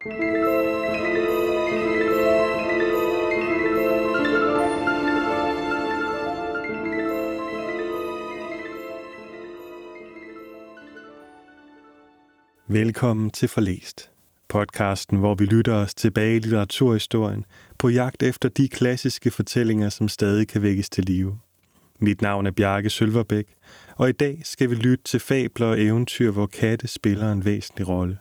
Velkommen til Forlæst, podcasten, hvor vi lytter os tilbage i litteraturhistorien på jagt efter de klassiske fortællinger, som stadig kan vækkes til live. Mit navn er Bjarke Sølverbæk, og i dag skal vi lytte til fabler og eventyr, hvor katte spiller en væsentlig rolle.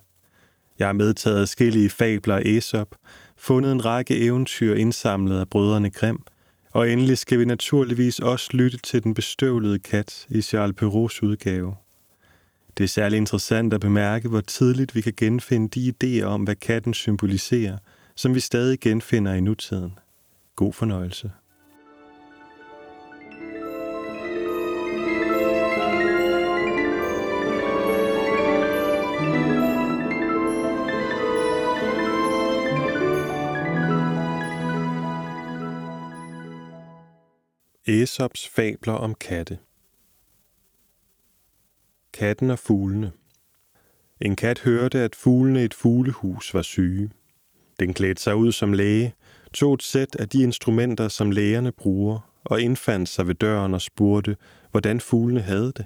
Jeg har medtaget adskillige fabler af Aesop, fundet en række eventyr indsamlet af brødrene Grimm, og endelig skal vi naturligvis også lytte til den bestøvlede kat i Charles Perraults udgave. Det er særlig interessant at bemærke, hvor tidligt vi kan genfinde de idéer om, hvad katten symboliserer, som vi stadig genfinder i nutiden. God fornøjelse. Æsops fabler om katte Katten og fuglene En kat hørte, at fuglene i et fuglehus var syge. Den klædte sig ud som læge, tog et sæt af de instrumenter, som lægerne bruger, og indfandt sig ved døren og spurgte, hvordan fuglene havde det.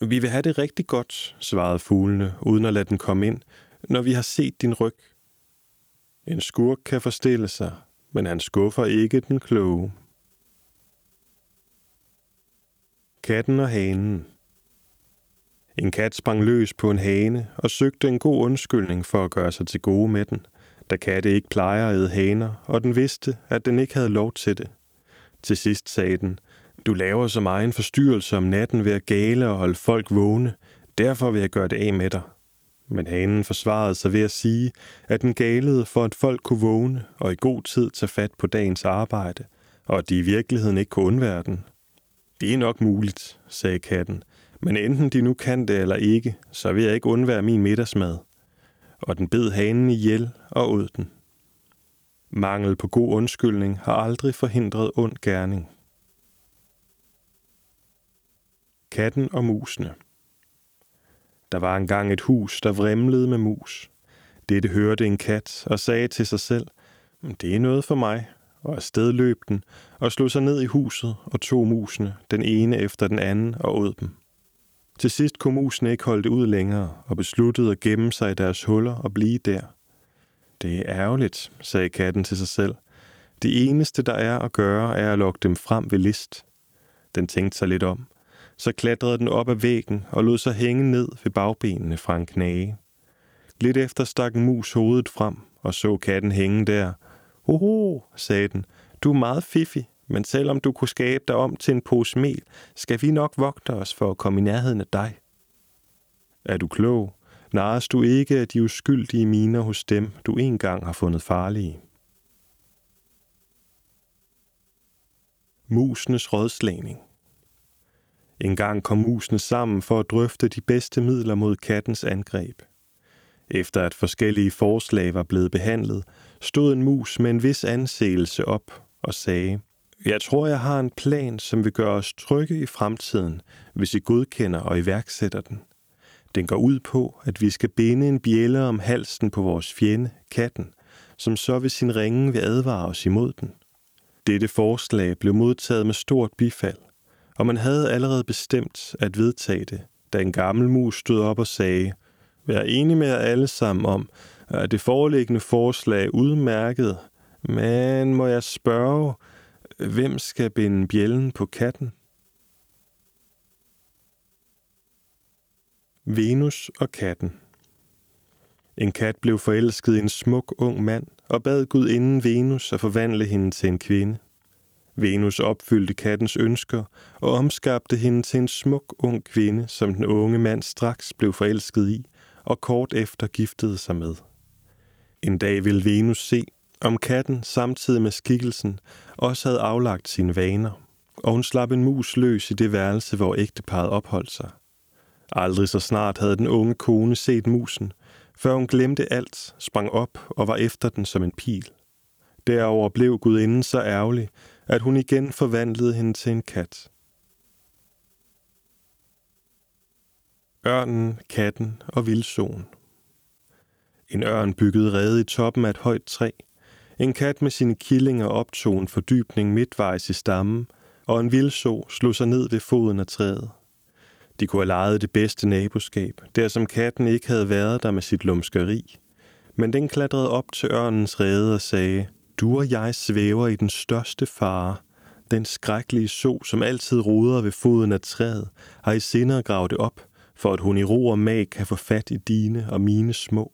Vi vil have det rigtig godt, svarede fuglene, uden at lade den komme ind, når vi har set din ryg. En skurk kan forstille sig, men han skuffer ikke den kloge. Katten og hanen En kat sprang løs på en hane og søgte en god undskyldning for at gøre sig til gode med den, da katte ikke plejer at æde haner, og den vidste, at den ikke havde lov til det. Til sidst sagde den, du laver så meget en forstyrrelse om natten ved at gale og holde folk vågne, derfor vil jeg gøre det af med dig. Men hanen forsvarede sig ved at sige, at den galede for, at folk kunne vågne og i god tid tage fat på dagens arbejde, og at de i virkeligheden ikke kunne undvære den. Det er nok muligt, sagde katten, men enten de nu kan det eller ikke, så vil jeg ikke undvære min middagsmad. Og den bed hanen ihjel og åd den. Mangel på god undskyldning har aldrig forhindret ond gerning. Katten og musene Der var engang et hus, der vrimlede med mus. Dette hørte en kat og sagde til sig selv, det er noget for mig, og afsted løb den og slog sig ned i huset og tog musene, den ene efter den anden, og åd dem. Til sidst kunne musene ikke holde det ud længere og besluttede at gemme sig i deres huller og blive der. Det er ærgerligt, sagde katten til sig selv. Det eneste, der er at gøre, er at lokke dem frem ved list. Den tænkte sig lidt om. Så klatrede den op ad væggen og lod sig hænge ned ved bagbenene fra en knage. Lidt efter stak en mus hovedet frem og så katten hænge der. Oho, sagde den, du er meget fiffig, men selvom du kunne skabe dig om til en pose mel, skal vi nok vogte os for at komme i nærheden af dig. Er du klog? Nares du ikke af de uskyldige miner hos dem, du engang har fundet farlige? Musenes rådslagning En gang kom musene sammen for at drøfte de bedste midler mod kattens angreb. Efter at forskellige forslag var blevet behandlet, stod en mus med en vis anseelse op og sagde, jeg tror, jeg har en plan, som vil gøre os trygge i fremtiden, hvis I godkender og iværksætter den. Den går ud på, at vi skal binde en bjælle om halsen på vores fjende, katten, som så ved sin ringe vil advare os imod den. Dette forslag blev modtaget med stort bifald, og man havde allerede bestemt at vedtage det, da en gammel mus stod op og sagde, være enig med jer alle sammen om, at det foreliggende forslag udmærket, men må jeg spørge, Hvem skal binde bjælden på katten? Venus og katten En kat blev forelsket i en smuk ung mand og bad Gud inden Venus at forvandle hende til en kvinde. Venus opfyldte kattens ønsker og omskabte hende til en smuk ung kvinde, som den unge mand straks blev forelsket i og kort efter giftede sig med. En dag vil Venus se, om katten samtidig med skikkelsen også havde aflagt sine vaner, og hun slap en mus løs i det værelse, hvor ægteparet opholdt sig. Aldrig så snart havde den unge kone set musen, før hun glemte alt, sprang op og var efter den som en pil. Derover blev gudinden så ærgerlig, at hun igen forvandlede hende til en kat. Ørnen, katten og vildsoen En ørn byggede rede i toppen af et højt træ. En kat med sine killinger optog en fordybning midtvejs i stammen, og en vildso slog sig ned ved foden af træet. De kunne have lejet det bedste naboskab, der som katten ikke havde været der med sit lumskeri. Men den klatrede op til ørnens rede og sagde, Du og jeg svæver i den største fare. Den skrækkelige so, som altid roder ved foden af træet, har i sinde at grave det op, for at hun i ro og mag kan få fat i dine og mine små.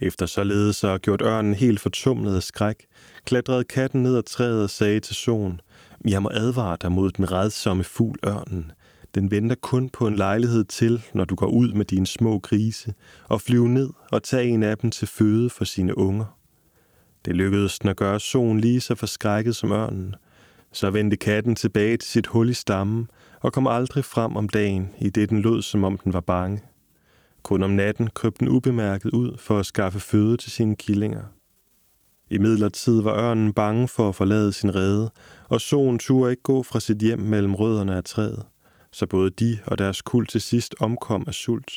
Efter således så gjort ørnen helt fortumlet af skræk, klatrede katten ned ad træet og sagde til solen, Jeg må advare dig mod den redsomme fugl ørnen. Den venter kun på en lejlighed til, når du går ud med dine små grise, og flyve ned og tage en af dem til føde for sine unger. Det lykkedes den at gøre solen lige så forskrækket som ørnen. Så vendte katten tilbage til sit hul i stammen og kom aldrig frem om dagen, i det den lød, som om den var bange. Kun om natten krøb den ubemærket ud for at skaffe føde til sine killinger. I midlertid var ørnen bange for at forlade sin rede, og solen turde ikke gå fra sit hjem mellem rødderne af træet, så både de og deres kul til sidst omkom af sult,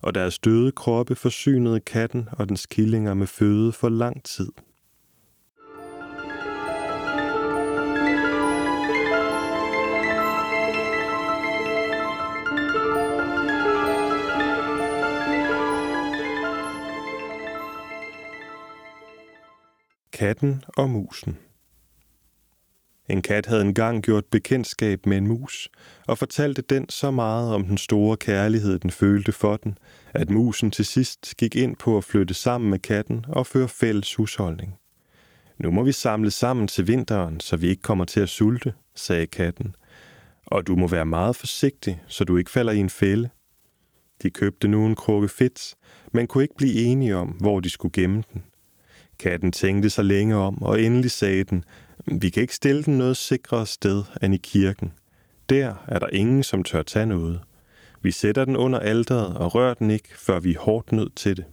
og deres døde kroppe forsynede katten og dens killinger med føde for lang tid. Katten og musen En kat havde engang gjort bekendtskab med en mus, og fortalte den så meget om den store kærlighed, den følte for den, at musen til sidst gik ind på at flytte sammen med katten og føre fælles husholdning. Nu må vi samle sammen til vinteren, så vi ikke kommer til at sulte, sagde katten. Og du må være meget forsigtig, så du ikke falder i en fælde. De købte nu en krukke fedt, men kunne ikke blive enige om, hvor de skulle gemme den. Katten tænkte sig længe om, og endelig sagde den, vi kan ikke stille den noget sikrere sted end i kirken. Der er der ingen, som tør tage noget. Vi sætter den under alderet og rører den ikke, før vi er hårdt nødt til det.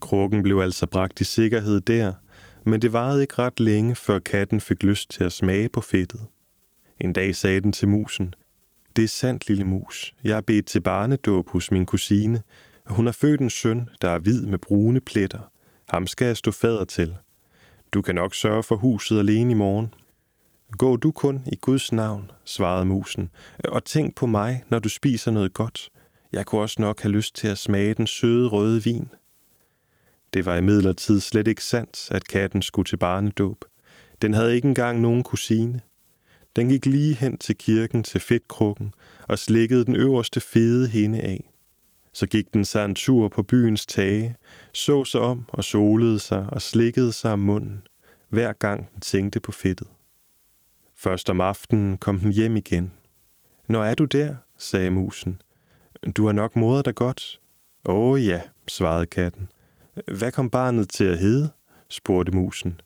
Krukken blev altså bragt i sikkerhed der, men det varede ikke ret længe, før katten fik lyst til at smage på fedtet. En dag sagde den til musen, Det er sandt, lille mus. Jeg er bedt til barnedåb hos min kusine. Hun har født en søn, der er hvid med brune pletter. Ham skal jeg stå fader til. Du kan nok sørge for huset alene i morgen. Gå du kun i Guds navn, svarede musen, og tænk på mig, når du spiser noget godt. Jeg kunne også nok have lyst til at smage den søde røde vin. Det var imidlertid slet ikke sandt, at katten skulle til barnedåb. Den havde ikke engang nogen kusine. Den gik lige hen til kirken til fedtkrukken og slikkede den øverste fede hende af. Så gik den sig en tur på byens tage, så sig om og solede sig og slikkede sig om munden, hver gang den tænkte på fedtet. Først om aftenen kom den hjem igen. Når er du der? sagde musen. Du har nok modet dig godt. Åh ja, svarede katten. Hvad kom barnet til at hedde? spurgte musen.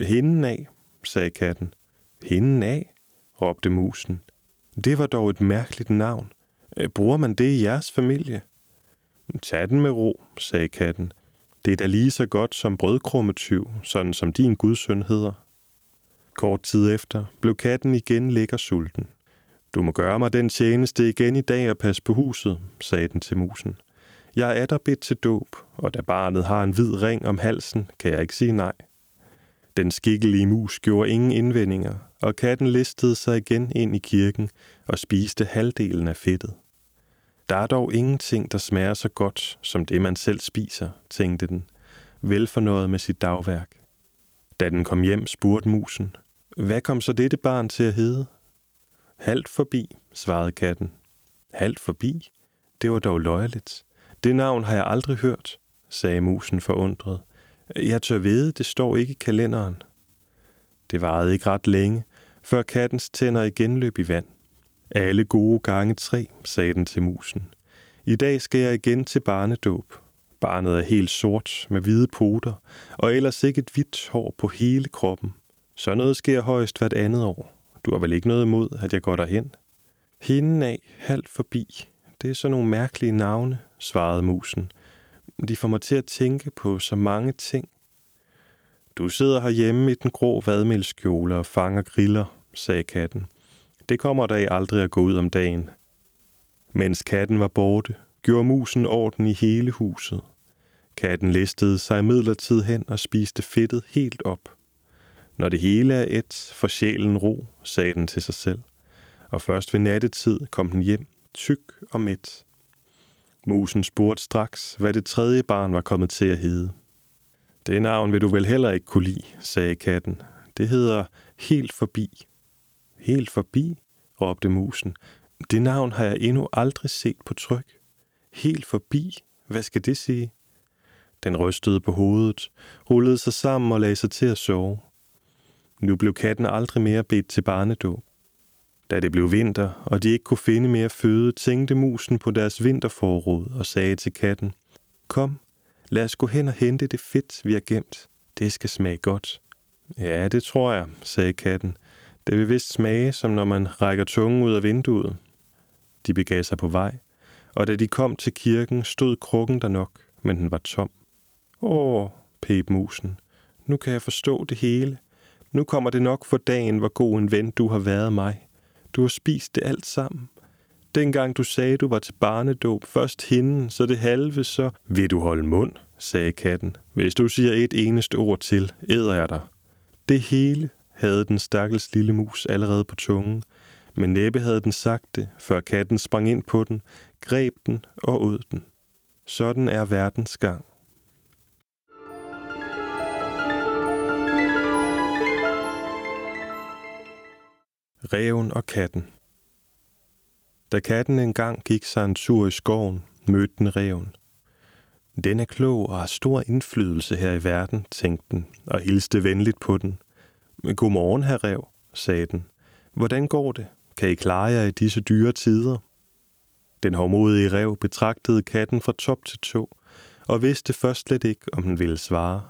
Hinden af, sagde katten. Hinden af, råbte musen. Det var dog et mærkeligt navn. Øh, bruger man det i jeres familie? Tag den med ro, sagde katten. Det er da lige så godt som brødkrummetyv, sådan som din gudsøn hedder. Kort tid efter blev katten igen lækker sulten. Du må gøre mig den tjeneste igen i dag og passe på huset, sagde den til musen. Jeg er der bedt til dåb, og da barnet har en hvid ring om halsen, kan jeg ikke sige nej. Den skikkelige mus gjorde ingen indvendinger, og katten listede sig igen ind i kirken og spiste halvdelen af fedtet. Der er dog ingenting, der smager så godt, som det man selv spiser, tænkte den, velfornøjet med sit dagværk. Da den kom hjem, spurgte musen, hvad kom så dette barn til at hedde? Halt forbi, svarede katten. Halt forbi? Det var dog løjeligt. Det navn har jeg aldrig hørt, sagde musen forundret. Jeg tør vide, det står ikke i kalenderen. Det varede ikke ret længe, før kattens tænder igen løb i vand. Alle gode gange tre, sagde den til musen. I dag skal jeg igen til barnedåb. Barnet er helt sort med hvide poter, og ellers ikke et hvidt hår på hele kroppen. Så noget sker højst hvert andet år. Du har vel ikke noget imod, at jeg går derhen? Hinden af, halvt forbi. Det er så nogle mærkelige navne, svarede musen. De får mig til at tænke på så mange ting. Du sidder herhjemme i den grå vadmelskjole og fanger griller, sagde katten. Det kommer der aldrig at gå ud om dagen. Mens katten var borte, gjorde musen orden i hele huset. Katten listede sig midlertid hen og spiste fedtet helt op. Når det hele er et, for sjælen ro, sagde den til sig selv. Og først ved nattetid kom den hjem, tyk og mæt. Musen spurgte straks, hvad det tredje barn var kommet til at hedde. Det navn vil du vel heller ikke kunne lide, sagde katten. Det hedder Helt Forbi. Helt Forbi, råbte musen. Det navn har jeg endnu aldrig set på tryk. Helt forbi? Hvad skal det sige? Den rystede på hovedet, rullede sig sammen og lagde sig til at sove. Nu blev katten aldrig mere bedt til barnedåb. Da det blev vinter, og de ikke kunne finde mere føde, tænkte musen på deres vinterforråd og sagde til katten, Kom, lad os gå hen og hente det fedt, vi har gemt. Det skal smage godt. Ja, det tror jeg, sagde katten. Det vil vist smage, som når man rækker tungen ud af vinduet. De begav sig på vej, og da de kom til kirken, stod krukken der nok, men den var tom. Åh, pep musen, nu kan jeg forstå det hele. Nu kommer det nok for dagen, hvor god en ven du har været mig. Du har spist det alt sammen. Dengang du sagde, du var til barnedåb, først hende, så det halve, så... Vil du holde mund, sagde katten. Hvis du siger et eneste ord til, æder jeg dig. Det hele havde den stakkels lille mus allerede på tungen, men næppe havde den sagt det, før katten sprang ind på den, greb den og åd den. Sådan er verdens gang. Reven og katten Da katten engang gik sig en tur i skoven, mødte den reven. Den er klog og har stor indflydelse her i verden, tænkte den, og hilste venligt på den. Godmorgen, herr rev, sagde den. Hvordan går det? Kan I klare jer i disse dyre tider? Den hårdmodige rev betragtede katten fra top til tå, og vidste først slet ikke, om den ville svare.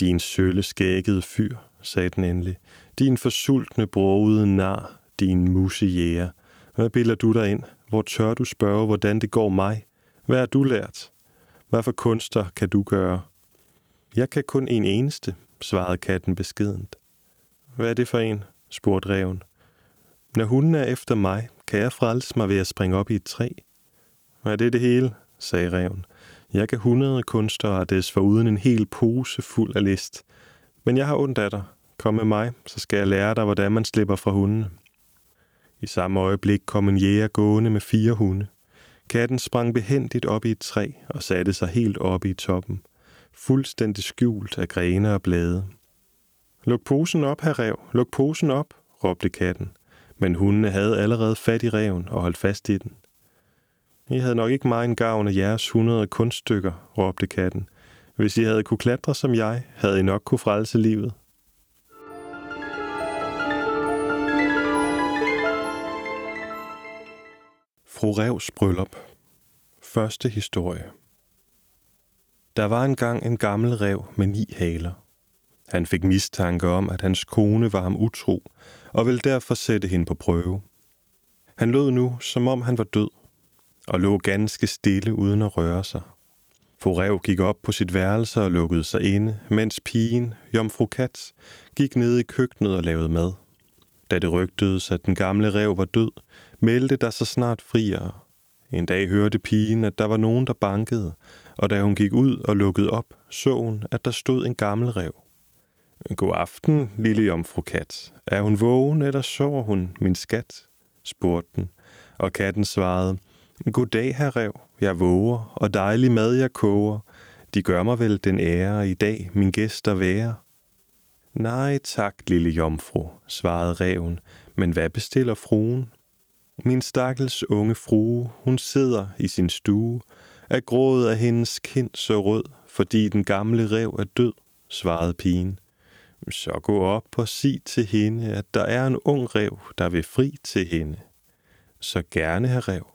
Din sølle skækkede fyr, sagde den endelig. Din forsultne brogede nar, din musejæger. Hvad bilder du dig ind? Hvor tør du spørge, hvordan det går mig? Hvad har du lært? Hvad for kunster kan du gøre? Jeg kan kun en eneste, svarede katten beskedent. Hvad er det for en? spurgte reven. Når hunden er efter mig, kan jeg frelse mig ved at springe op i et træ. Er det det hele? sagde reven. Jeg kan hundrede kunster og des foruden en hel pose fuld af list. Men jeg har ondt af dig. Kom med mig, så skal jeg lære dig, hvordan man slipper fra hundene. I samme øjeblik kom en jæger gående med fire hunde. Katten sprang behendigt op i et træ og satte sig helt op i toppen, fuldstændig skjult af grene og blade. Luk posen op, herr rev, luk posen op, råbte katten men hundene havde allerede fat i reven og holdt fast i den. I havde nok ikke meget en gavn af jeres hundrede kunststykker, råbte katten. Hvis I havde kunne klatre som jeg, havde I nok kunne frelse livet. Fru Revs bryllup. Første historie. Der var engang en gammel rev med ni haler. Han fik mistanke om, at hans kone var ham utro, og ville derfor sætte hende på prøve. Han lød nu, som om han var død, og lå ganske stille uden at røre sig. Forev gik op på sit værelse og lukkede sig inde, mens pigen, jomfru Kat, gik ned i køkkenet og lavede mad. Da det rygtedes, at den gamle rev var død, meldte der sig snart friere. En dag hørte pigen, at der var nogen, der bankede, og da hun gik ud og lukkede op, så hun, at der stod en gammel rev. God aften, lille jomfru kat. Er hun vågen, eller sover hun, min skat? spurgte den, og katten svarede, God dag, herr rev. Jeg våger, og dejlig mad jeg koger. De gør mig vel den ære i dag, min gæst at være. Nej tak, lille jomfru, svarede reven, men hvad bestiller fruen? Min stakkels unge frue, hun sidder i sin stue, er grået af hendes kind så rød, fordi den gamle rev er død, svarede pigen. Så gå op og sig til hende, at der er en ung rev, der vil fri til hende. Så gerne have rev.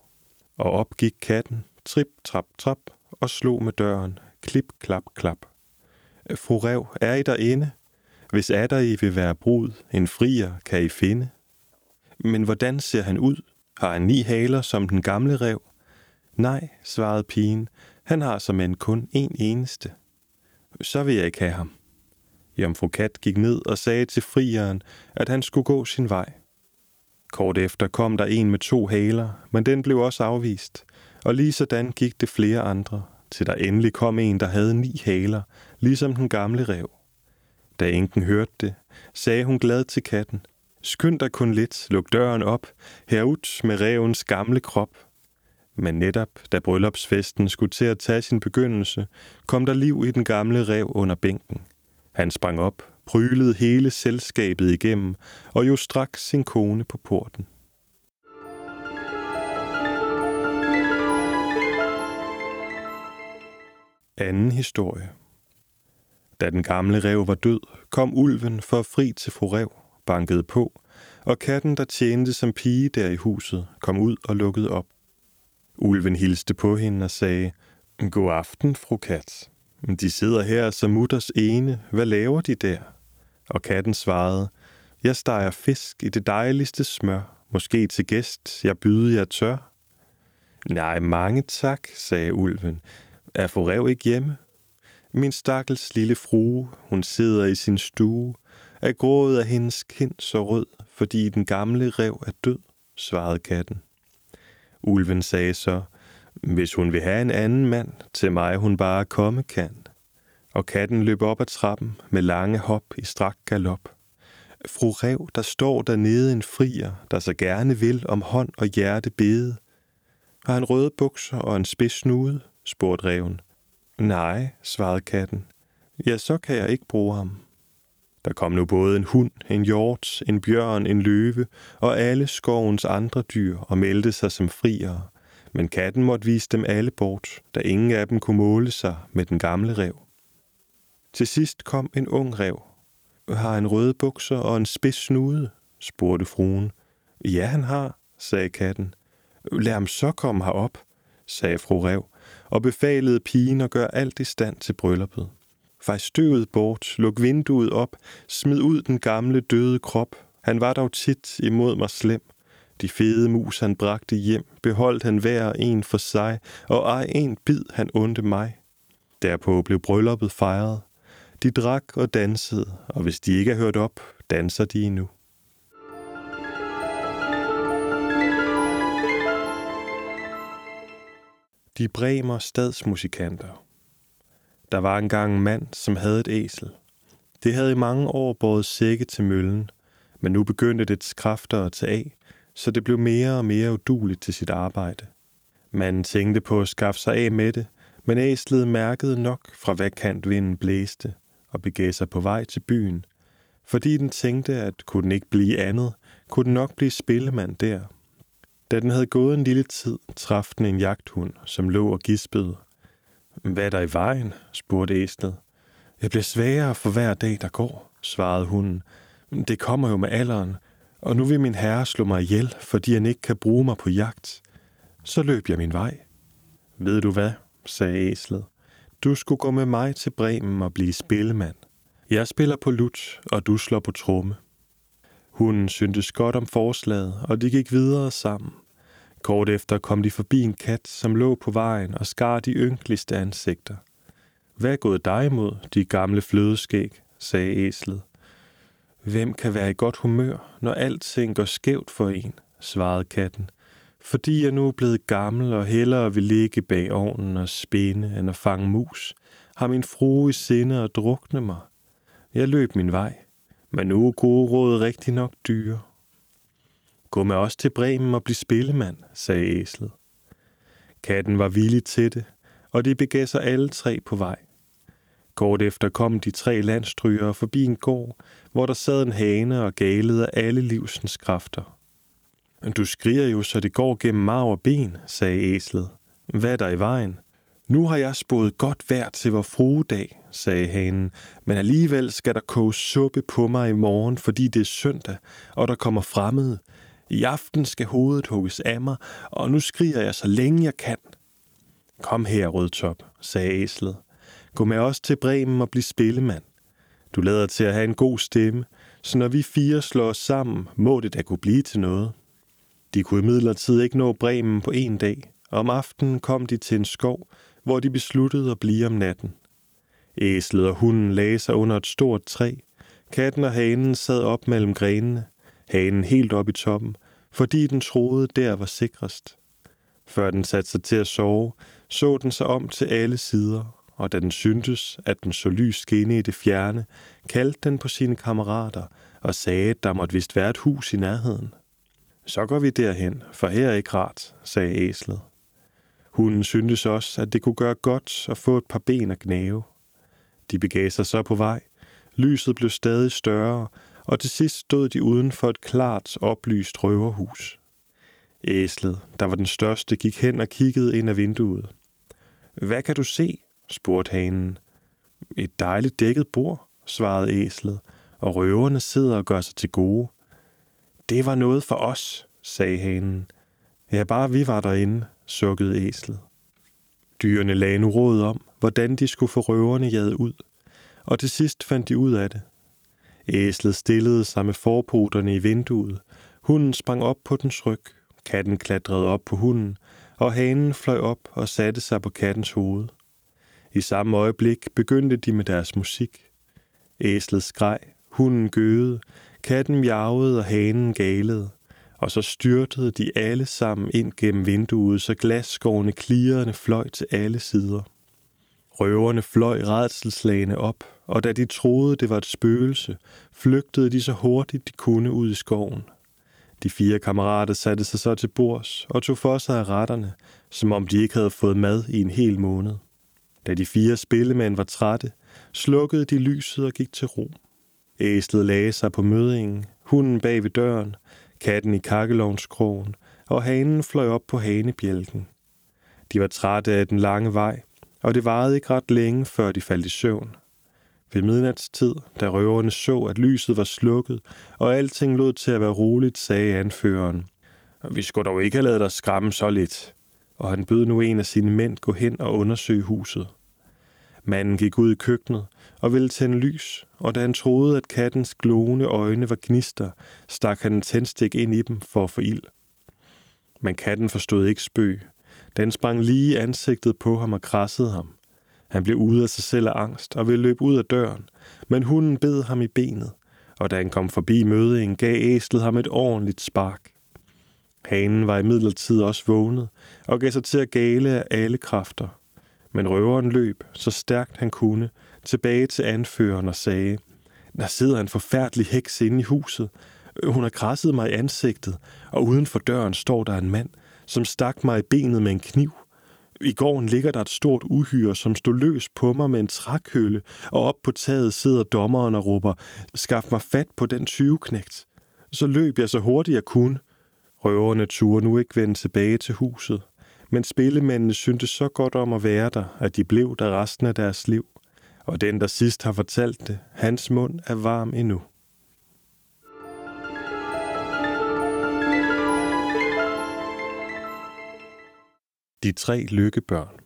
Og op gik katten, trip, trap, trap, og slog med døren, klip, klap, klap. Fru rev, er I derinde? Hvis er der I vil være brud, en frier kan I finde. Men hvordan ser han ud? Har han ni haler som den gamle rev? Nej, svarede pigen, han har som en kun en eneste. Så vil jeg ikke have ham. Jomfru Kat gik ned og sagde til frieren, at han skulle gå sin vej. Kort efter kom der en med to haler, men den blev også afvist, og lige sådan gik det flere andre. til der endelig kom en, der havde ni haler, ligesom den gamle rev. Da enken hørte det, sagde hun glad til katten, Skynd dig kun lidt, luk døren op, herud med revens gamle krop. Men netop, da bryllupsfesten skulle til at tage sin begyndelse, kom der liv i den gamle rev under bænken. Han sprang op, prylede hele selskabet igennem, og jo straks sin kone på porten. Anden historie. Da den gamle rev var død, kom ulven for fri til fru rev, bankede på, og katten, der tjente som pige der i huset, kom ud og lukkede op. Ulven hilste på hende og sagde, God aften, fru kat. De sidder her som mutters ene. Hvad laver de der? Og katten svarede, Jeg steger fisk i det dejligste smør. Måske til gæst, jeg byder jer tør. Nej, mange tak, sagde ulven. Er forrev ikke hjemme? Min stakkels lille frue, hun sidder i sin stue. Er grået af hendes kind så rød, fordi den gamle rev er død, svarede katten. Ulven sagde så, hvis hun vil have en anden mand, til mig hun bare komme kan. Og katten løb op ad trappen med lange hop i strak galop. Fru Rev, der står dernede en frier, der så gerne vil om hånd og hjerte bede. Har han røde bukser og en spids snude? spurgte reven. Nej, svarede katten. Ja, så kan jeg ikke bruge ham. Der kom nu både en hund, en hjort, en bjørn, en løve og alle skovens andre dyr og meldte sig som friere. Men katten måtte vise dem alle bort, da ingen af dem kunne måle sig med den gamle rev. Til sidst kom en ung rev. Har en røde bukser og en spids snude? spurgte fruen. Ja, han har, sagde katten. Lad ham så komme herop, sagde fru rev, og befalede pigen at gøre alt i stand til brylluppet. Fej støvet bort, luk vinduet op, smid ud den gamle døde krop. Han var dog tit imod mig slem. De fede mus han bragte hjem, beholdt han hver en for sig, og ej en bid han undte mig. Derpå blev brylluppet fejret. De drak og dansede, og hvis de ikke er hørt op, danser de endnu. De bremer stadsmusikanter. Der var engang en mand, som havde et æsel. Det havde i mange år båret sække til møllen, men nu begyndte dets kræfter at tage af, så det blev mere og mere uduligt til sit arbejde. Man tænkte på at skaffe sig af med det, men æslet mærkede nok fra hvad kant vinden blæste og begav sig på vej til byen, fordi den tænkte, at kunne den ikke blive andet, kunne den nok blive spillemand der. Da den havde gået en lille tid, traf den en jagthund, som lå og gispede hvad er der i vejen? spurgte æslet. Jeg bliver svagere for hver dag, der går, svarede hunden. Det kommer jo med alderen, og nu vil min herre slå mig ihjel, fordi han ikke kan bruge mig på jagt. Så løb jeg min vej. Ved du hvad, sagde æslet. Du skulle gå med mig til Bremen og blive spillemand. Jeg spiller på lut, og du slår på tromme. Hunden syntes godt om forslaget, og de gik videre sammen. Kort efter kom de forbi en kat, som lå på vejen og skar de ynkeligste ansigter. Hvad er gået dig imod, de gamle flødeskæg, sagde æslet. Hvem kan være i godt humør, når alting går skævt for en, svarede katten. Fordi jeg nu er blevet gammel og hellere vil ligge bag ovnen og spænde end at fange mus, har min frue i sinde at drukne mig. Jeg løb min vej, men nu er gode råd rigtig nok dyre. Gå med os til Bremen og bliv spillemand, sagde æslet. Katten var villig til det, og de begav sig alle tre på vej. Kort efter kom de tre landstrygere forbi en gård, hvor der sad en hane og galede af alle livsens kræfter. Du skriger jo, så det går gennem marv og ben, sagde æslet. Hvad er der i vejen? Nu har jeg spået godt vejr til vor fruedag, sagde hanen, men alligevel skal der koge suppe på mig i morgen, fordi det er søndag, og der kommer fremmede. I aften skal hovedet hugges af mig, og nu skriger jeg så længe jeg kan. Kom her, Rødtop, sagde æslet. Gå med os til Bremen og bliv spillemand. Du lader til at have en god stemme, så når vi fire slår os sammen, må det da kunne blive til noget. De kunne imidlertid ikke nå Bremen på en dag, og om aftenen kom de til en skov, hvor de besluttede at blive om natten. Æslet og hunden lagde sig under et stort træ. Katten og hanen sad op mellem grenene, hanen helt op i toppen, fordi den troede, der var sikrest. Før den satte sig til at sove, så den sig om til alle sider, og da den syntes, at den så lys skinne i det fjerne, kaldte den på sine kammerater og sagde, at der måtte vist være et hus i nærheden. Så går vi derhen, for her er ikke rart, sagde æslet. Hunden syntes også, at det kunne gøre godt at få et par ben at gnave. De begav sig så på vej. Lyset blev stadig større, og til sidst stod de uden for et klart oplyst røverhus. Æslet, der var den største, gik hen og kiggede ind af vinduet. Hvad kan du se? Spurgte hanen. Et dejligt dækket bord, svarede æslet, og røverne sidder og gør sig til gode. Det var noget for os, sagde hanen. Ja, bare vi var derinde, sukkede æslet. Dyrene lagde nu råd om, hvordan de skulle få røverne jaget ud, og til sidst fandt de ud af det. Æslet stillede sig med forpoterne i vinduet, hunden sprang op på dens ryg, katten klatrede op på hunden, og hanen fløj op og satte sig på kattens hoved. I samme øjeblik begyndte de med deres musik. Æslet skreg, hunden gøede, katten miavede og hanen galede og så styrtede de alle sammen ind gennem vinduet, så glasskårene klirrende fløj til alle sider. Røverne fløj redselslagene op, og da de troede, det var et spøgelse, flygtede de så hurtigt de kunne ud i skoven. De fire kammerater satte sig så til bords og tog for sig af retterne, som om de ikke havde fået mad i en hel måned. Da de fire spillemænd var trætte, slukkede de lyset og gik til ro. Æslet lagde sig på mødingen, hunden bag ved døren, katten i kakkelovnskrogen, og hanen fløj op på hanebjælken. De var trætte af den lange vej, og det varede ikke ret længe, før de faldt i søvn. Ved midnatstid, da røverne så, at lyset var slukket, og alting lod til at være roligt, sagde anføreren. Vi skulle dog ikke have lavet dig skræmme så lidt. Og han bød nu en af sine mænd gå hen og undersøge huset. Manden gik ud i køkkenet og ville tænde lys, og da han troede, at kattens glående øjne var gnister, stak han en tændstik ind i dem for at få ild. Men katten forstod ikke spøg. Den sprang lige i ansigtet på ham og krassede ham. Han blev ude af sig selv af angst og ville løbe ud af døren, men hunden bed ham i benet, og da han kom forbi mødingen, gav æslet ham et ordentligt spark. Hanen var i midlertid også vågnet og gav sig til at gale af alle kræfter – men røveren løb, så stærkt han kunne, tilbage til anføreren og sagde, der sidder en forfærdelig heks inde i huset. Hun har krasset mig i ansigtet, og uden for døren står der en mand, som stak mig i benet med en kniv. I gården ligger der et stort uhyre, som stod løs på mig med en trækølle, og op på taget sidder dommeren og råber, skaf mig fat på den tyveknægt. Så løb jeg så hurtigt jeg kunne. Røverne turde nu ikke vende tilbage til huset, men spillemændene syntes så godt om at være der, at de blev der resten af deres liv. Og den, der sidst har fortalt det, hans mund er varm endnu. De tre lykkebørn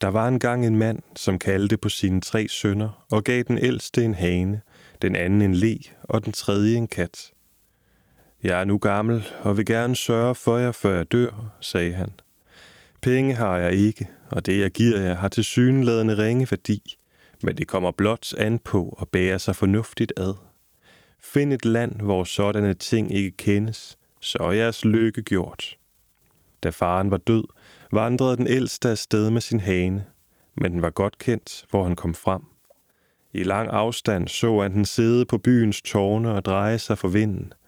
Der var engang en mand, som kaldte på sine tre sønner og gav den ældste en hane, den anden en le og den tredje en kat. Jeg er nu gammel og vil gerne sørge for jer, før jeg dør, sagde han. Penge har jeg ikke, og det jeg giver jer har til syneladende ringe værdi, men det kommer blot an på at bære sig fornuftigt ad. Find et land, hvor sådanne ting ikke kendes, så er jeres lykke gjort. Da faren var død, vandrede den ældste afsted med sin hane, men den var godt kendt, hvor han kom frem. I lang afstand så han den sidde på byens tårne og dreje sig for vinden –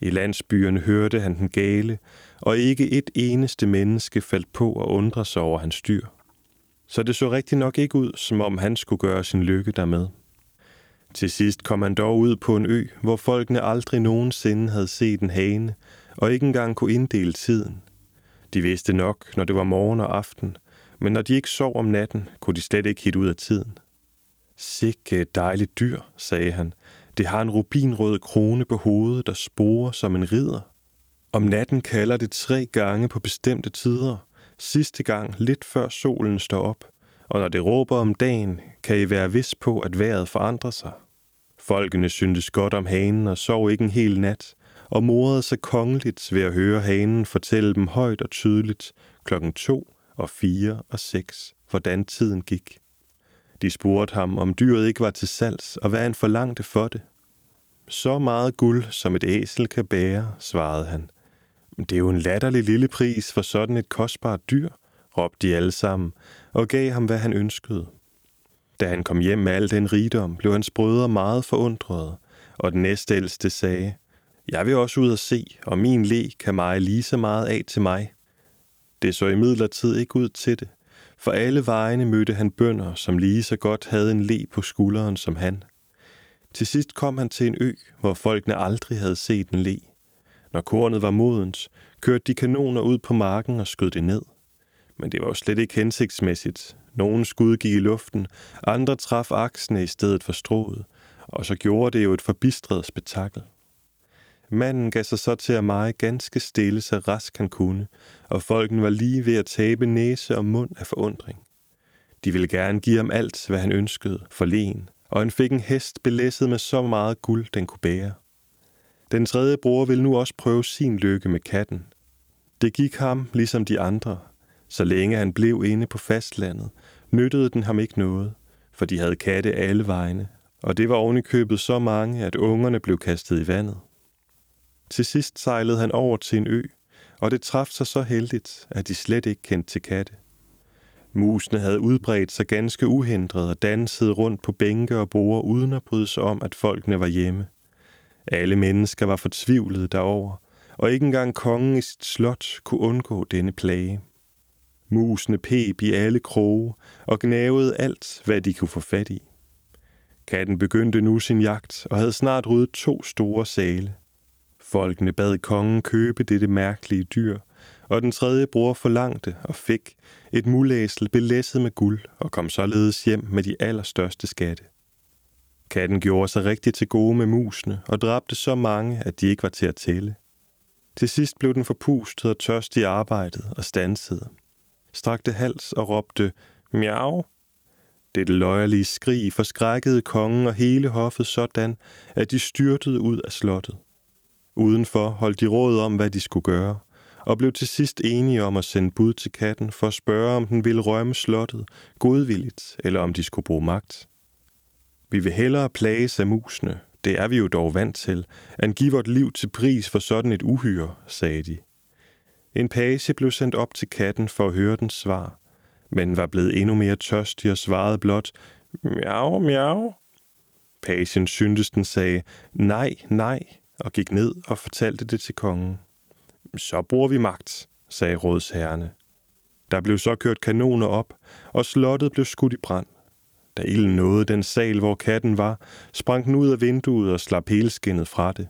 i landsbyerne hørte han den gale, og ikke et eneste menneske faldt på at undre sig over hans dyr. Så det så rigtig nok ikke ud, som om han skulle gøre sin lykke dermed. Til sidst kom han dog ud på en ø, hvor folkene aldrig nogensinde havde set en hane, og ikke engang kunne inddele tiden. De vidste nok, når det var morgen og aften, men når de ikke sov om natten, kunne de slet ikke hit ud af tiden. Sikke et dejligt dyr, sagde han, det har en rubinrød krone på hovedet, der sporer som en ridder. Om natten kalder det tre gange på bestemte tider, sidste gang lidt før solen står op, og når det råber om dagen, kan I være vis på, at vejret forandrer sig. Folkene syntes godt om hanen og sov ikke en hel nat, og morede sig kongeligt ved at høre hanen fortælle dem højt og tydeligt klokken to og fire og seks, hvordan tiden gik. De spurgte ham, om dyret ikke var til salgs, og hvad han forlangte for det. Så meget guld, som et æsel kan bære, svarede han. Det er jo en latterlig lille pris for sådan et kostbart dyr, råbte de alle sammen, og gav ham, hvad han ønskede. Da han kom hjem med al den rigdom, blev hans brødre meget forundrede, og den næstældste sagde, Jeg vil også ud og se, og min le kan mig lige så meget af til mig. Det så imidlertid ikke ud til det, for alle vejene mødte han bønder, som lige så godt havde en le på skulderen som han. Til sidst kom han til en ø, hvor folkene aldrig havde set en le. Når kornet var modens, kørte de kanoner ud på marken og skød det ned. Men det var jo slet ikke hensigtsmæssigt. Nogle skud gik i luften, andre traf aksene i stedet for strået, og så gjorde det jo et forbistret spektakel. Manden gav sig så til at meje ganske stille, så rask han kunne, og folken var lige ved at tabe næse og mund af forundring. De ville gerne give ham alt, hvad han ønskede, for len, og han fik en hest belæsset med så meget guld, den kunne bære. Den tredje bror ville nu også prøve sin lykke med katten. Det gik ham ligesom de andre. Så længe han blev inde på fastlandet, nyttede den ham ikke noget, for de havde katte alle vegne, og det var ovenikøbet så mange, at ungerne blev kastet i vandet. Til sidst sejlede han over til en ø, og det traf sig så heldigt, at de slet ikke kendte til katte. Musene havde udbredt sig ganske uhindret og dansede rundt på bænke og borde uden at bryde sig om, at folkene var hjemme. Alle mennesker var fortvivlede derover, og ikke engang kongen i sit slot kunne undgå denne plage. Musene peb i alle kroge og gnavede alt, hvad de kunne få fat i. Katten begyndte nu sin jagt og havde snart ryddet to store sale. Folkene bad kongen købe dette mærkelige dyr, og den tredje bror forlangte og fik et mulæsel belæsset med guld og kom således hjem med de allerstørste skatte. Katten gjorde sig rigtig til gode med musene og dræbte så mange, at de ikke var til at tælle. Til sidst blev den forpustet og tørst i arbejdet og stansede. Strakte hals og råbte, miau. Det løjerlige skrig forskrækkede kongen og hele hoffet sådan, at de styrtede ud af slottet. Udenfor holdt de råd om, hvad de skulle gøre, og blev til sidst enige om at sende bud til katten for at spørge, om den ville rømme slottet godvilligt, eller om de skulle bruge magt. Vi vil hellere plages af musene, det er vi jo dog vant til, end give vort liv til pris for sådan et uhyre, sagde de. En page blev sendt op til katten for at høre dens svar, men var blevet endnu mere tørstig og svarede blot, miau, miau. Pagen syntes, den sagde nej, nej, og gik ned og fortalte det til kongen. Så bruger vi magt, sagde rådsherrene. Der blev så kørt kanoner op, og slottet blev skudt i brand. Da ilden nåede den sal, hvor katten var, sprang den ud af vinduet og slap helskinnet fra det.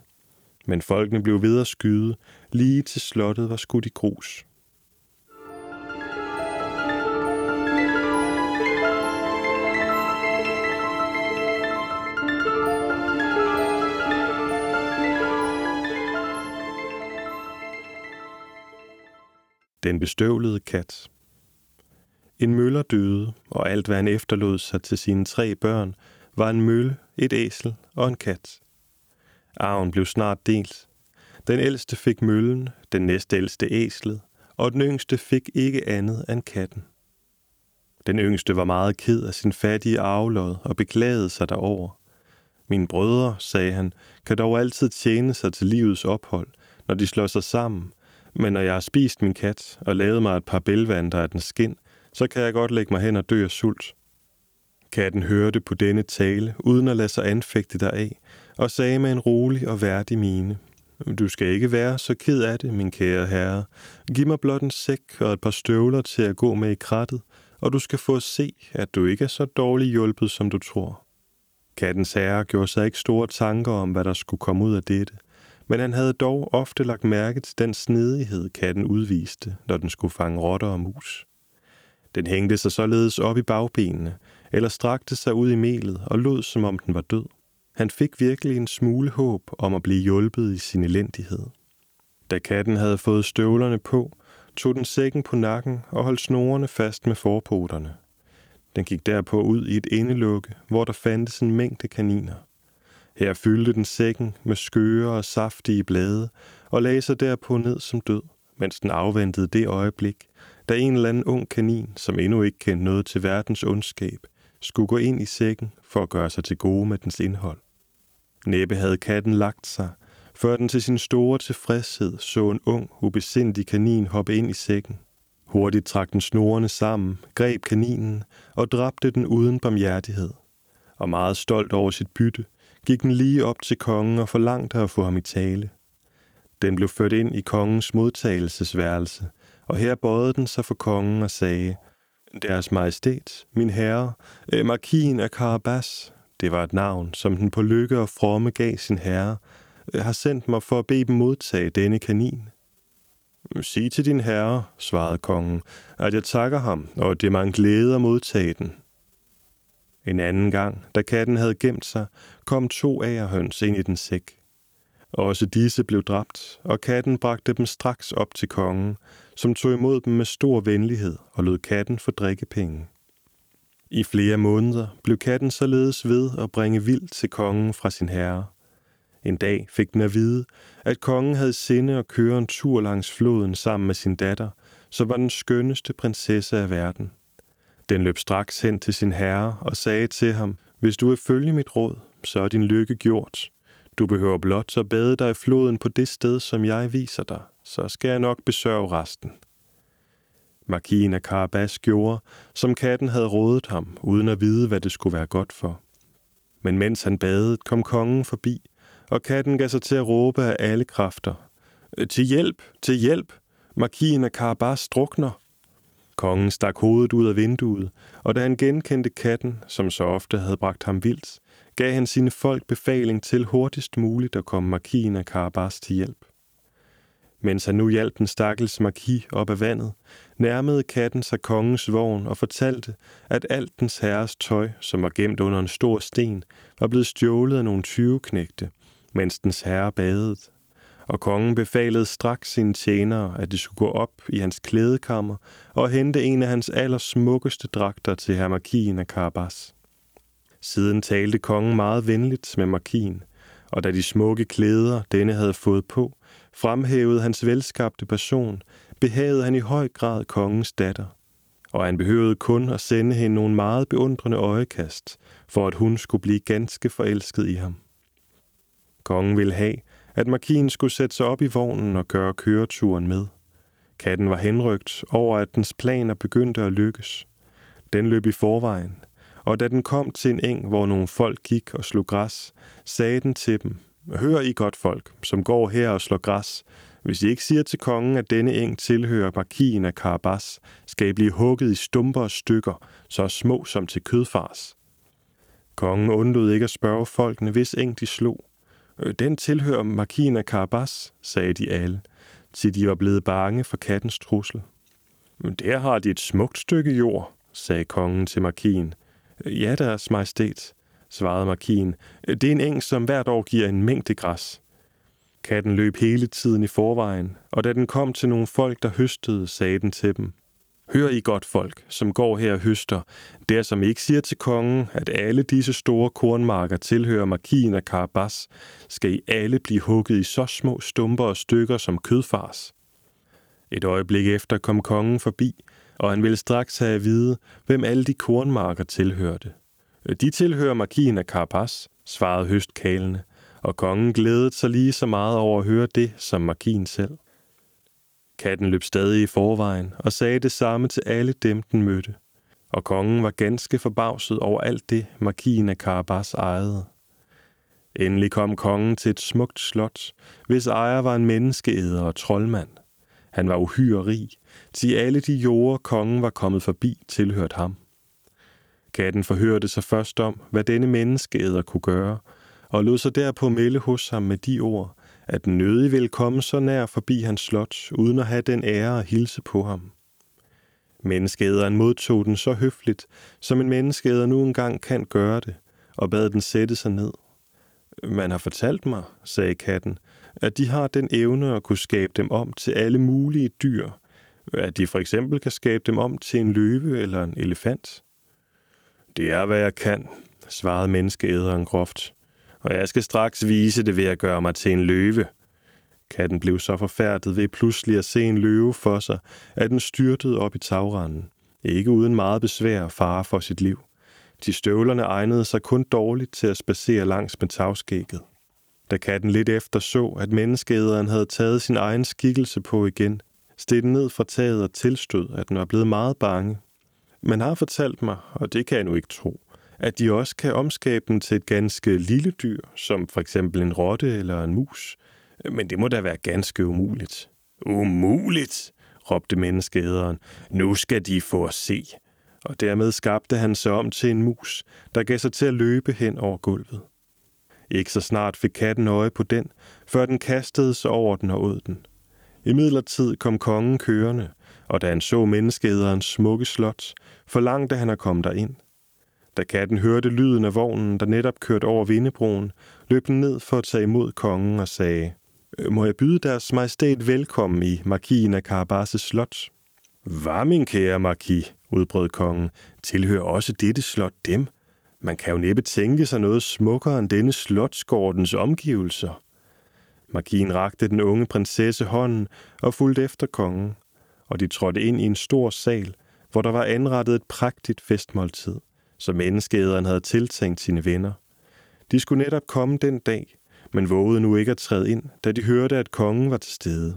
Men folkene blev ved at skyde, lige til slottet var skudt i grus. Den bestøvlede kat en møller døde, og alt hvad han efterlod sig til sine tre børn, var en mølle, et æsel og en kat. Arven blev snart delt. Den ældste fik møllen, den næstældste æslet, og den yngste fik ikke andet end katten. Den yngste var meget ked af sin fattige arvelod og beklagede sig derover. Mine brødre, sagde han, kan dog altid tjene sig til livets ophold, når de slår sig sammen, men når jeg har spist min kat og lavet mig et par bælvanter af den skin, så kan jeg godt lægge mig hen og dø af sult. Katten hørte på denne tale, uden at lade sig anfægte deraf, og sagde med en rolig og værdig mine. Du skal ikke være så ked af det, min kære herre. Giv mig blot en sæk og et par støvler til at gå med i krattet, og du skal få at se, at du ikke er så dårligt hjulpet, som du tror. Kattens herre gjorde sig ikke store tanker om, hvad der skulle komme ud af dette, men han havde dog ofte lagt mærke til den snedighed, katten udviste, når den skulle fange rotter og mus. Den hængte sig således op i bagbenene, eller strakte sig ud i melet og lod, som om den var død. Han fik virkelig en smule håb om at blive hjulpet i sin elendighed. Da katten havde fået støvlerne på, tog den sækken på nakken og holdt snorene fast med forpoterne. Den gik derpå ud i et indelukke, hvor der fandtes en mængde kaniner. Her fyldte den sækken med skøre og saftige blade og lagde sig derpå ned som død, mens den afventede det øjeblik, da en eller anden ung kanin, som endnu ikke kendte noget til verdens ondskab, skulle gå ind i sækken for at gøre sig til gode med dens indhold. Næppe havde katten lagt sig, før den til sin store tilfredshed så en ung, ubesindig kanin hoppe ind i sækken. Hurtigt trak den snorene sammen, greb kaninen og dræbte den uden barmhjertighed. Og meget stolt over sit bytte, gik den lige op til kongen og forlangte at få ham i tale. Den blev ført ind i kongens modtagelsesværelse, og her bøjede den sig for kongen og sagde, Deres majestæt, min herre, øh, markien af Karabas, det var et navn, som den på lykke og fromme gav sin herre, øh, har sendt mig for at bede dem modtage denne kanin. Sig til din herre, svarede kongen, at jeg takker ham, og det er mig en glæde at modtage den. En anden gang, da katten havde gemt sig, kom to agerhøns ind i den sæk. Også disse blev dræbt, og katten bragte dem straks op til kongen, som tog imod dem med stor venlighed og lod katten få drikkepenge. I flere måneder blev katten således ved at bringe vild til kongen fra sin herre. En dag fik den at vide, at kongen havde sinde at køre en tur langs floden sammen med sin datter, som var den skønneste prinsesse af verden. Den løb straks hen til sin herre og sagde til ham, hvis du vil følge mit råd, så er din lykke gjort. Du behøver blot at bade dig i floden på det sted, som jeg viser dig, så skal jeg nok besørge resten. Markien af Karabas gjorde, som katten havde rådet ham, uden at vide, hvad det skulle være godt for. Men mens han badede, kom kongen forbi, og katten gav sig til at råbe af alle kræfter. Til hjælp! Til hjælp! Markien af Karabas drukner! Kongen stak hovedet ud af vinduet, og da han genkendte katten, som så ofte havde bragt ham vildt, gav han sine folk befaling til hurtigst muligt at komme markien af Karabas til hjælp. Mens han nu hjalp den stakkels marki op af vandet, nærmede katten sig kongens vogn og fortalte, at alt dens herres tøj, som var gemt under en stor sten, var blevet stjålet af nogle tyveknægte, mens dens herre badede. Og kongen befalede straks sine tjenere, at de skulle gå op i hans klædekammer og hente en af hans allersmukkeste dragter til herr markien af Karabas. Siden talte kongen meget venligt med markien, og da de smukke klæder, denne havde fået på, fremhævede hans velskabte person, behagede han i høj grad kongens datter. Og han behøvede kun at sende hende nogle meget beundrende øjekast, for at hun skulle blive ganske forelsket i ham. Kongen ville have, at markien skulle sætte sig op i vognen og gøre køreturen med. Katten var henrygt over, at dens planer begyndte at lykkes. Den løb i forvejen, og da den kom til en eng, hvor nogle folk gik og slog græs, sagde den til dem, Hør I godt folk, som går her og slår græs. Hvis I ikke siger til kongen, at denne eng tilhører markien af Karabas, skal I blive hugget i stumper og stykker, så små som til kødfars. Kongen undlod ikke at spørge folkene, hvis eng de slog. Øh, den tilhører Markina Karabas, sagde de alle, til de var blevet bange for kattens trussel. Men der har de et smukt stykke jord, sagde kongen til Markin. Øh, ja, deres majestæt, svarede Markin. Øh, det er en eng, som hvert år giver en mængde græs. Katten løb hele tiden i forvejen, og da den kom til nogle folk, der høstede, sagde den til dem. Hør I godt folk, som går her og høster, der som ikke siger til kongen, at alle disse store kornmarker tilhører markien af Karabas, skal I alle blive hugget i så små stumper og stykker som kødfars. Et øjeblik efter kom kongen forbi, og han ville straks have at vide, hvem alle de kornmarker tilhørte. De tilhører markien af Karabas, svarede høstkalene, og kongen glædede sig lige så meget over at høre det som markien selv. Katten løb stadig i forvejen og sagde det samme til alle dem, den mødte. Og kongen var ganske forbavset over alt det, markien af Karabas ejede. Endelig kom kongen til et smukt slot, hvis ejer var en menneskeæder og troldmand. Han var uhyre rig, til alle de jorder, kongen var kommet forbi, tilhørte ham. Katten forhørte sig først om, hvad denne menneskeæder kunne gøre, og lod sig derpå melde hos ham med de ord, at nødig ville komme så nær forbi hans slot, uden at have den ære at hilse på ham. Menneskeæderen modtog den så høfligt, som en menneskeæder nu engang kan gøre det, og bad den sætte sig ned. Man har fortalt mig, sagde katten, at de har den evne at kunne skabe dem om til alle mulige dyr, at de for eksempel kan skabe dem om til en løve eller en elefant. Det er, hvad jeg kan, svarede menneskeæderen groft, og jeg skal straks vise det ved at gøre mig til en løve. Katten blev så forfærdet ved pludselig at se en løve for sig, at den styrtede op i tagranden. Ikke uden meget besvær og fare for sit liv. De støvlerne egnede sig kun dårligt til at spacere langs med tagskægget. Da katten lidt efter så, at menneskeæderen havde taget sin egen skikkelse på igen, steg den ned fra taget og tilstod, at den var blevet meget bange. Man har fortalt mig, og det kan jeg nu ikke tro, at de også kan omskabe den til et ganske lille dyr, som for eksempel en rotte eller en mus. Men det må da være ganske umuligt. Umuligt, råbte menneskeæderen. Nu skal de få at se. Og dermed skabte han sig om til en mus, der gav sig til at løbe hen over gulvet. Ikke så snart fik katten øje på den, før den kastede sig over den og åd den. I midlertid kom kongen kørende, og da han så menneskeæderens smukke slot, forlangte han at komme derind. Da katten hørte lyden af vognen, der netop kørte over Vindebroen, løb den ned for at tage imod kongen og sagde, øh, Må jeg byde deres majestæt velkommen i markien af Karabases slot? Hvad, min kære marki, udbrød kongen, tilhører også dette slot dem? Man kan jo næppe tænke sig noget smukkere end denne slotsgårdens omgivelser. Markien rakte den unge prinsesse hånden og fulgte efter kongen, og de trådte ind i en stor sal, hvor der var anrettet et prægtigt festmåltid, som menneskeæderen havde tiltænkt sine venner. De skulle netop komme den dag, men vågede nu ikke at træde ind, da de hørte, at kongen var til stede.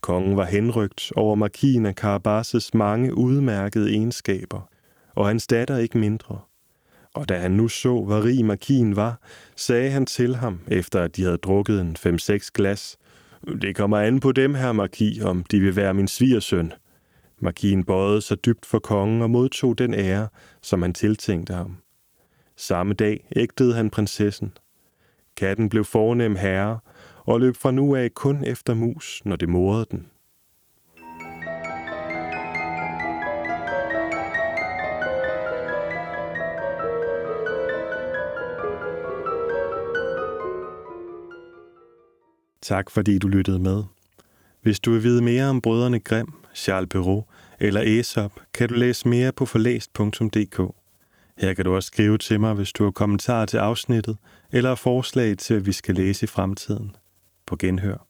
Kongen var henrygt over markien af Karabases mange udmærkede egenskaber, og hans datter ikke mindre. Og da han nu så, hvor rig markien var, sagde han til ham, efter at de havde drukket en 5-6 glas, det kommer an på dem, her marki, om de vil være min svigersøn. Markien bøjede sig dybt for kongen og modtog den ære, som han tiltænkte ham. Samme dag ægtede han prinsessen. Katten blev fornem herre og løb fra nu af kun efter mus, når det morede den. Tak fordi du lyttede med. Hvis du vil vide mere om brødrene Grimm, Charles Perrault eller Aesop, kan du læse mere på forlæst.dk. Her kan du også skrive til mig, hvis du har kommentarer til afsnittet eller forslag til, at vi skal læse i fremtiden. På genhør.